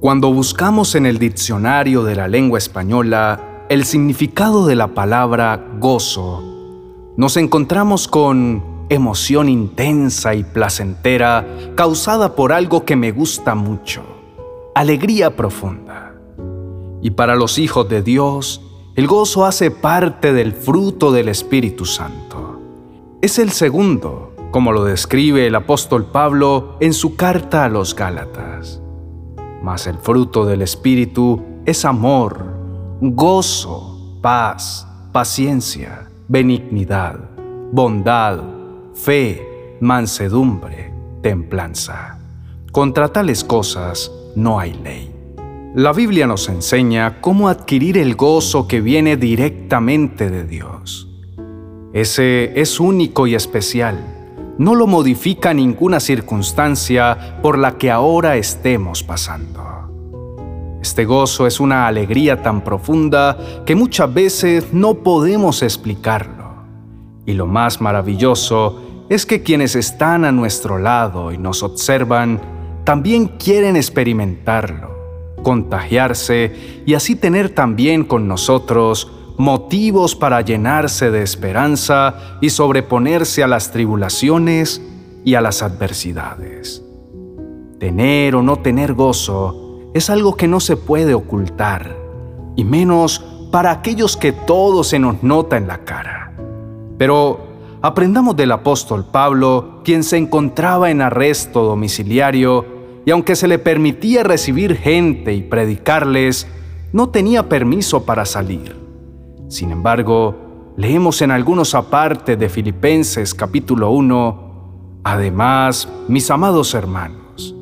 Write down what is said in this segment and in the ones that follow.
Cuando buscamos en el diccionario de la lengua española el significado de la palabra gozo, nos encontramos con emoción intensa y placentera causada por algo que me gusta mucho, alegría profunda. Y para los hijos de Dios, el gozo hace parte del fruto del Espíritu Santo. Es el segundo, como lo describe el apóstol Pablo en su carta a los Gálatas. El fruto del Espíritu es amor, gozo, paz, paciencia, benignidad, bondad, fe, mansedumbre, templanza. Contra tales cosas no hay ley. La Biblia nos enseña cómo adquirir el gozo que viene directamente de Dios. Ese es único y especial no lo modifica ninguna circunstancia por la que ahora estemos pasando. Este gozo es una alegría tan profunda que muchas veces no podemos explicarlo. Y lo más maravilloso es que quienes están a nuestro lado y nos observan también quieren experimentarlo, contagiarse y así tener también con nosotros motivos para llenarse de esperanza y sobreponerse a las tribulaciones y a las adversidades. Tener o no tener gozo es algo que no se puede ocultar, y menos para aquellos que todo se nos nota en la cara. Pero aprendamos del apóstol Pablo, quien se encontraba en arresto domiciliario, y aunque se le permitía recibir gente y predicarles, no tenía permiso para salir sin embargo, leemos en algunos apartes de Filipenses capítulo 1, Además, mis amados hermanos,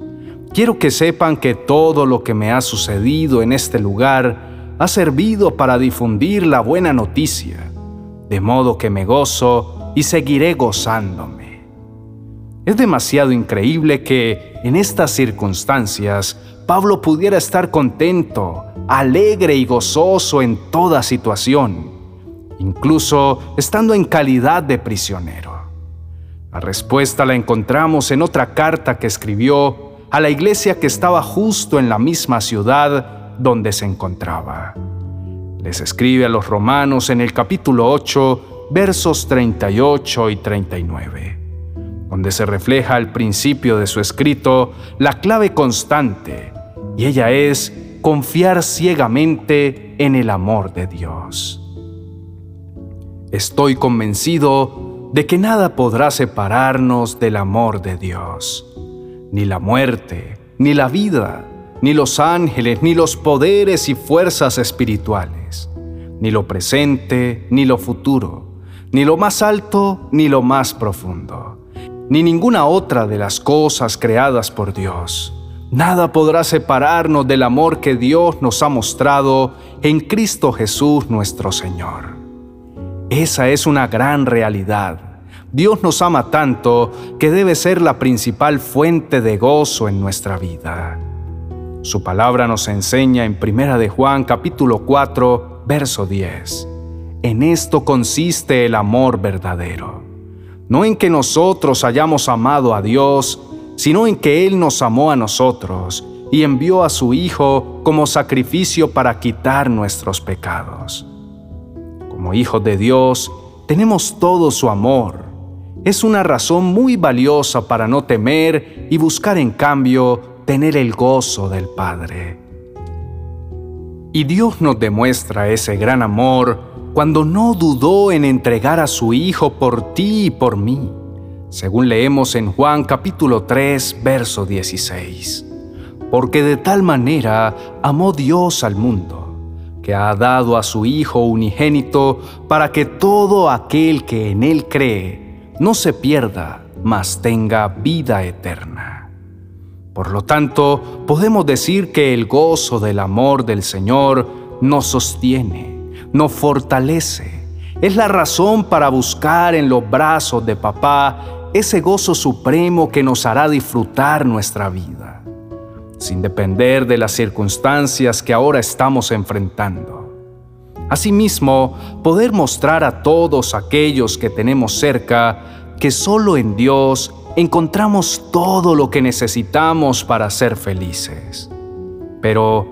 quiero que sepan que todo lo que me ha sucedido en este lugar ha servido para difundir la buena noticia, de modo que me gozo y seguiré gozándome. Es demasiado increíble que, en estas circunstancias, Pablo pudiera estar contento, alegre y gozoso en toda situación, incluso estando en calidad de prisionero. La respuesta la encontramos en otra carta que escribió a la iglesia que estaba justo en la misma ciudad donde se encontraba. Les escribe a los romanos en el capítulo 8, versos 38 y 39, donde se refleja al principio de su escrito la clave constante, y ella es confiar ciegamente en el amor de Dios. Estoy convencido de que nada podrá separarnos del amor de Dios, ni la muerte, ni la vida, ni los ángeles, ni los poderes y fuerzas espirituales, ni lo presente, ni lo futuro, ni lo más alto, ni lo más profundo, ni ninguna otra de las cosas creadas por Dios Nada podrá separarnos del amor que Dios nos ha mostrado en Cristo Jesús nuestro Señor. Esa es una gran realidad. Dios nos ama tanto que debe ser la principal fuente de gozo en nuestra vida. Su palabra nos enseña en Primera de Juan capítulo 4, verso 10. En esto consiste el amor verdadero, no en que nosotros hayamos amado a Dios, sino en que Él nos amó a nosotros y envió a su Hijo como sacrificio para quitar nuestros pecados. Como hijos de Dios, tenemos todo su amor. Es una razón muy valiosa para no temer y buscar en cambio tener el gozo del Padre. Y Dios nos demuestra ese gran amor cuando no dudó en entregar a su Hijo por ti y por mí según leemos en Juan capítulo 3, verso 16. Porque de tal manera amó Dios al mundo, que ha dado a su Hijo unigénito para que todo aquel que en Él cree no se pierda, mas tenga vida eterna. Por lo tanto, podemos decir que el gozo del amor del Señor nos sostiene, nos fortalece, es la razón para buscar en los brazos de papá ese gozo supremo que nos hará disfrutar nuestra vida, sin depender de las circunstancias que ahora estamos enfrentando. Asimismo, poder mostrar a todos aquellos que tenemos cerca que solo en Dios encontramos todo lo que necesitamos para ser felices. Pero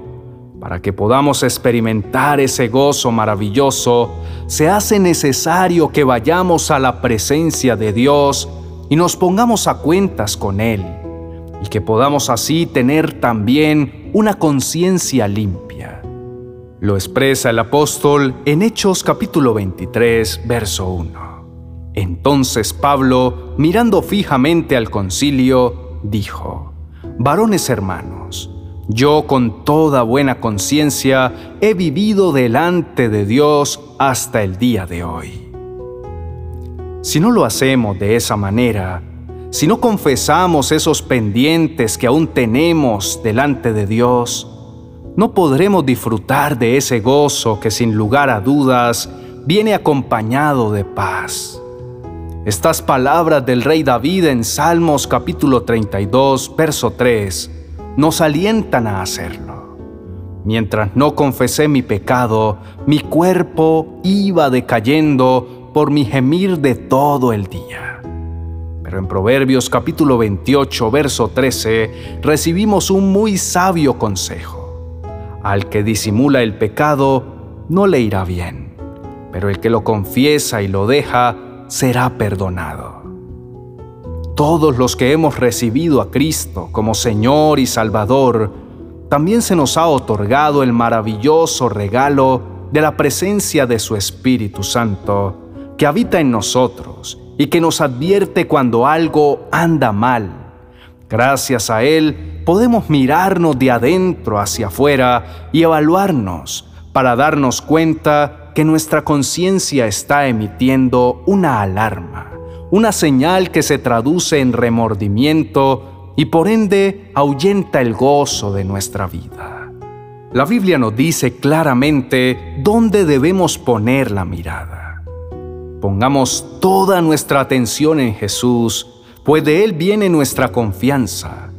para que podamos experimentar ese gozo maravilloso, se hace necesario que vayamos a la presencia de Dios y nos pongamos a cuentas con Él, y que podamos así tener también una conciencia limpia. Lo expresa el apóstol en Hechos capítulo 23, verso 1. Entonces Pablo, mirando fijamente al concilio, dijo, Varones hermanos, yo con toda buena conciencia he vivido delante de Dios hasta el día de hoy. Si no lo hacemos de esa manera, si no confesamos esos pendientes que aún tenemos delante de Dios, no podremos disfrutar de ese gozo que sin lugar a dudas viene acompañado de paz. Estas palabras del rey David en Salmos capítulo 32, verso 3, nos alientan a hacerlo. Mientras no confesé mi pecado, mi cuerpo iba decayendo por mi gemir de todo el día. Pero en Proverbios capítulo 28, verso 13, recibimos un muy sabio consejo. Al que disimula el pecado, no le irá bien, pero el que lo confiesa y lo deja, será perdonado. Todos los que hemos recibido a Cristo como Señor y Salvador, también se nos ha otorgado el maravilloso regalo de la presencia de su Espíritu Santo, que habita en nosotros y que nos advierte cuando algo anda mal. Gracias a Él podemos mirarnos de adentro hacia afuera y evaluarnos para darnos cuenta que nuestra conciencia está emitiendo una alarma una señal que se traduce en remordimiento y por ende ahuyenta el gozo de nuestra vida. La Biblia nos dice claramente dónde debemos poner la mirada. Pongamos toda nuestra atención en Jesús, pues de Él viene nuestra confianza,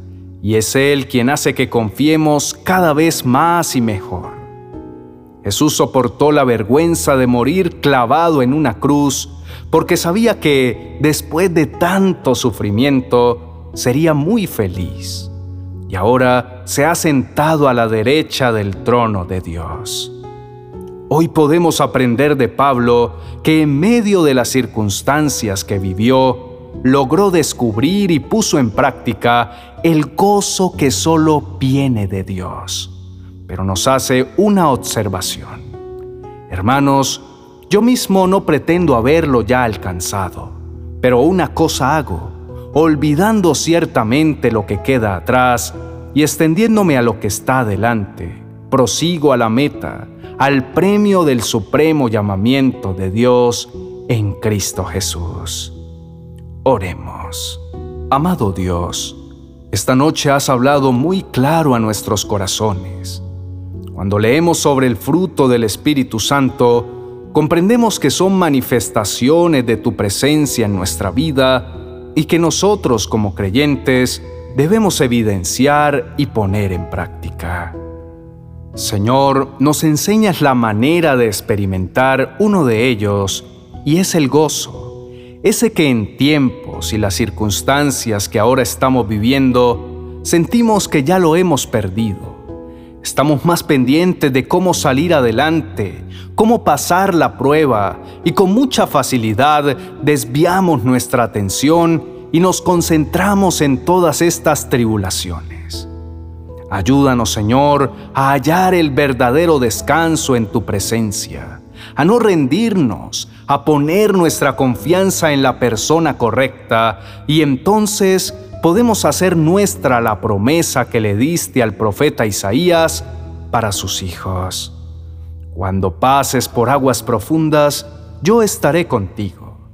y es Él quien hace que confiemos cada vez más y mejor. Jesús soportó la vergüenza de morir clavado en una cruz porque sabía que después de tanto sufrimiento sería muy feliz. Y ahora se ha sentado a la derecha del trono de Dios. Hoy podemos aprender de Pablo que en medio de las circunstancias que vivió, logró descubrir y puso en práctica el gozo que solo viene de Dios. Pero nos hace una observación. Hermanos, yo mismo no pretendo haberlo ya alcanzado, pero una cosa hago, olvidando ciertamente lo que queda atrás y extendiéndome a lo que está adelante, prosigo a la meta, al premio del supremo llamamiento de Dios en Cristo Jesús. Oremos. Amado Dios, esta noche has hablado muy claro a nuestros corazones. Cuando leemos sobre el fruto del Espíritu Santo, comprendemos que son manifestaciones de tu presencia en nuestra vida y que nosotros como creyentes debemos evidenciar y poner en práctica. Señor, nos enseñas la manera de experimentar uno de ellos y es el gozo, ese que en tiempos y las circunstancias que ahora estamos viviendo sentimos que ya lo hemos perdido Estamos más pendientes de cómo salir adelante, cómo pasar la prueba y con mucha facilidad desviamos nuestra atención y nos concentramos en todas estas tribulaciones. Ayúdanos, Señor, a hallar el verdadero descanso en tu presencia, a no rendirnos, a poner nuestra confianza en la persona correcta y entonces podemos hacer nuestra la promesa que le diste al profeta Isaías para sus hijos. Cuando pases por aguas profundas, yo estaré contigo.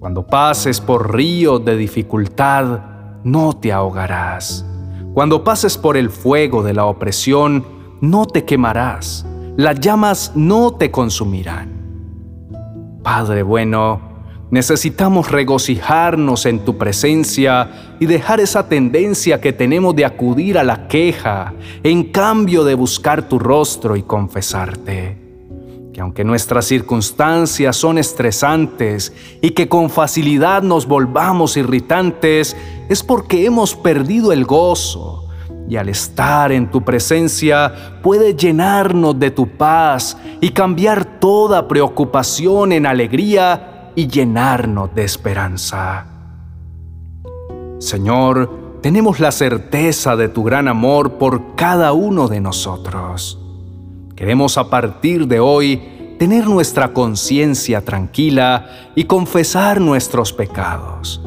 Cuando pases por ríos de dificultad, no te ahogarás. Cuando pases por el fuego de la opresión, no te quemarás. Las llamas no te consumirán. Padre bueno, Necesitamos regocijarnos en tu presencia y dejar esa tendencia que tenemos de acudir a la queja en cambio de buscar tu rostro y confesarte. Que aunque nuestras circunstancias son estresantes y que con facilidad nos volvamos irritantes, es porque hemos perdido el gozo y al estar en tu presencia puede llenarnos de tu paz y cambiar toda preocupación en alegría y llenarnos de esperanza. Señor, tenemos la certeza de tu gran amor por cada uno de nosotros. Queremos a partir de hoy tener nuestra conciencia tranquila y confesar nuestros pecados.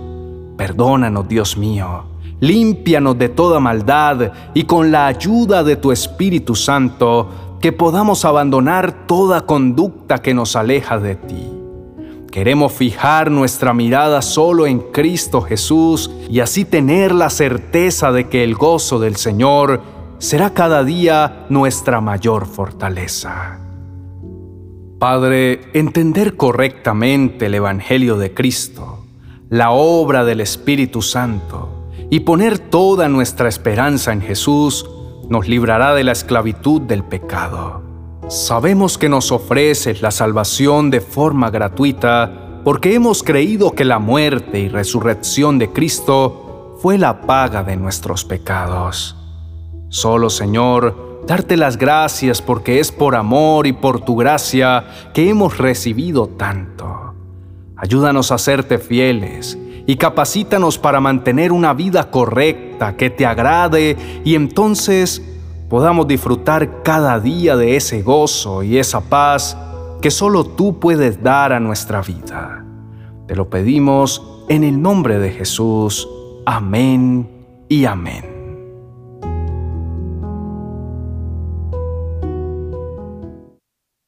Perdónanos, Dios mío límpianos de toda maldad y con la ayuda de tu Espíritu Santo, que podamos abandonar toda conducta que nos aleja de ti. Queremos fijar nuestra mirada solo en Cristo Jesús y así tener la certeza de que el gozo del Señor será cada día nuestra mayor fortaleza. Padre, entender correctamente el Evangelio de Cristo, la obra del Espíritu Santo, y poner toda nuestra esperanza en Jesús nos librará de la esclavitud del pecado. Sabemos que nos ofreces la salvación de forma gratuita porque hemos creído que la muerte y resurrección de Cristo fue la paga de nuestros pecados. Solo, Señor, darte las gracias porque es por amor y por tu gracia que hemos recibido tanto. Ayúdanos a serte fieles y capacítanos para mantener una vida correcta que te agrade y entonces podamos disfrutar cada día de ese gozo y esa paz que solo tú puedes dar a nuestra vida. Te lo pedimos en el nombre de Jesús. Amén y amén.